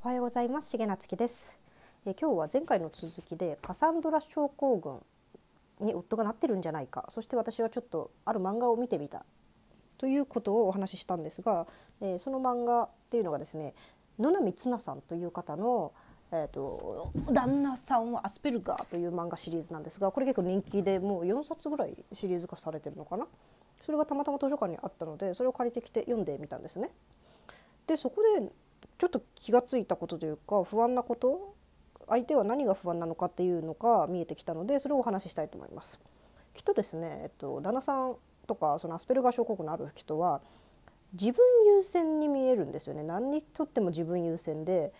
おはようございます。重夏です。え今日は前回の続きでカサンドラ症候群に夫がなってるんじゃないか。そして私はちょっとある漫画を見てみた。ということをお話ししたんですが、えー、その漫画っていうのがですね野波綱さんという方のえーと、旦那さんはアスペルガーという漫画シリーズなんですがこれ結構人気でもう4冊ぐらいシリーズ化されてるのかな。それがたまたま図書館にあったのでそれを借りてきて読んでみたんですね。でそこでちょっと気が付いたことというか不安なこと相手は何が不安なのかっていうのが見えてきたのでそれをお話ししたいと思います。きっとですね、えっと、旦那さんとかそのアスペルガー症候群のある人は自分優先に見えるんですよね。何にとっても自分優先で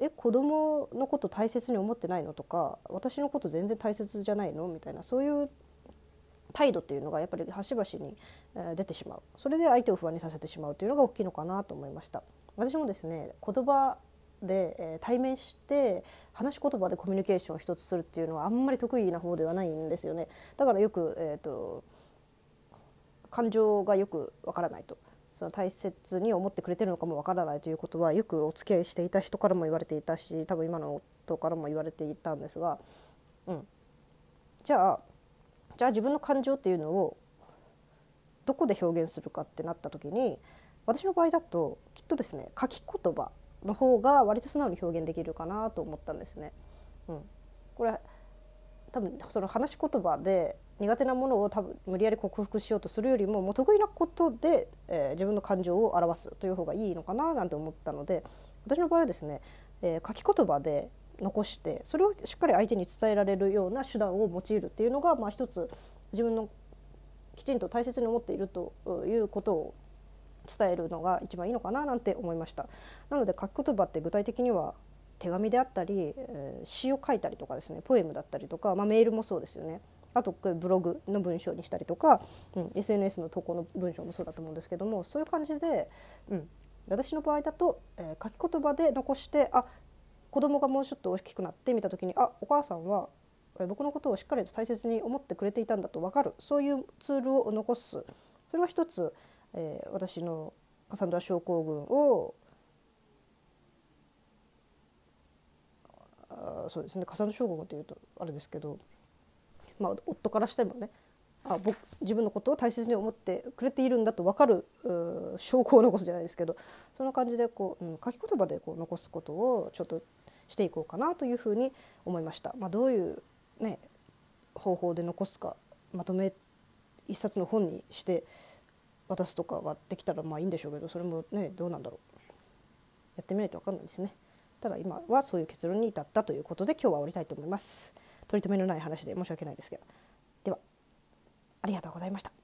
え子供のこと大切に思ってないのとか私のこと全然大切じゃないの？みたいなそういう態度っていうのがやっぱり端々に出てしまう。それで相手を不安にさせてしまうというのが大きいのかなと思いました。私もですね言葉で、え対面して話し言葉でコミュニケーションを一つするっていうのはあんまり得意な方ではないんですよね。だからよく、えーと感情がよくわからないと。その大切に思ってくれてるのかもわからないということはよくお付き合いしていた人からも言われていたし多分今の夫からも言われていたんですが、うん、じゃあじゃあ自分の感情っていうのをどこで表現するかってなった時に私の場合だときっとですね書き言葉の方が割と素直に表現できるかなと思ったんですね。うん、これ多分その話し言葉で苦手なものを多分無理やり克服しようとするよりももう得意なことで、えー、自分の感情を表すという方がいいのかななんて思ったので私の場合はですね、えー、書き言葉で残してそれをしっかり相手に伝えられるような手段を用いるっていうのが、まあ、一つ自分のきちんと大切に思っているということを伝えるのが一番いいのかななんて思いました。なので書き言葉って具体的には手紙であったり、えー、詩を書いたりとかですねポエムだったりとか、まあ、メールもそうですよね。あとブログの文章にしたりとか、うん、SNS の投稿の文章もそうだと思うんですけどもそういう感じで、うん、私の場合だと、えー、書き言葉で残してあ子供がもうちょっと大きくなってみた時にあお母さんは僕のことをしっかりと大切に思ってくれていたんだと分かる。そういうツールを残す。それは一つ、えー、私のカサンドラ症候群をあそうですねカサンドラ症候群というとあれですけどまあ、夫からしてもねあ僕自分のことを大切に思ってくれているんだと分かる証拠を残すじゃないですけどそんな感じでこう、うん、書き言葉でこう残すことをちょっとしていこうかなというふうに思いました。まあ、どういう、ね、方法で残すかまとめ一冊の本にして渡すとかができたらまあいいんでしょうけどそれもねどうなんだろうやってみないと分かんないですね。ただ今はそういう結論に至ったということで今日は終わりたいと思います。取り留めのない話で申し訳ないですけどではありがとうございました。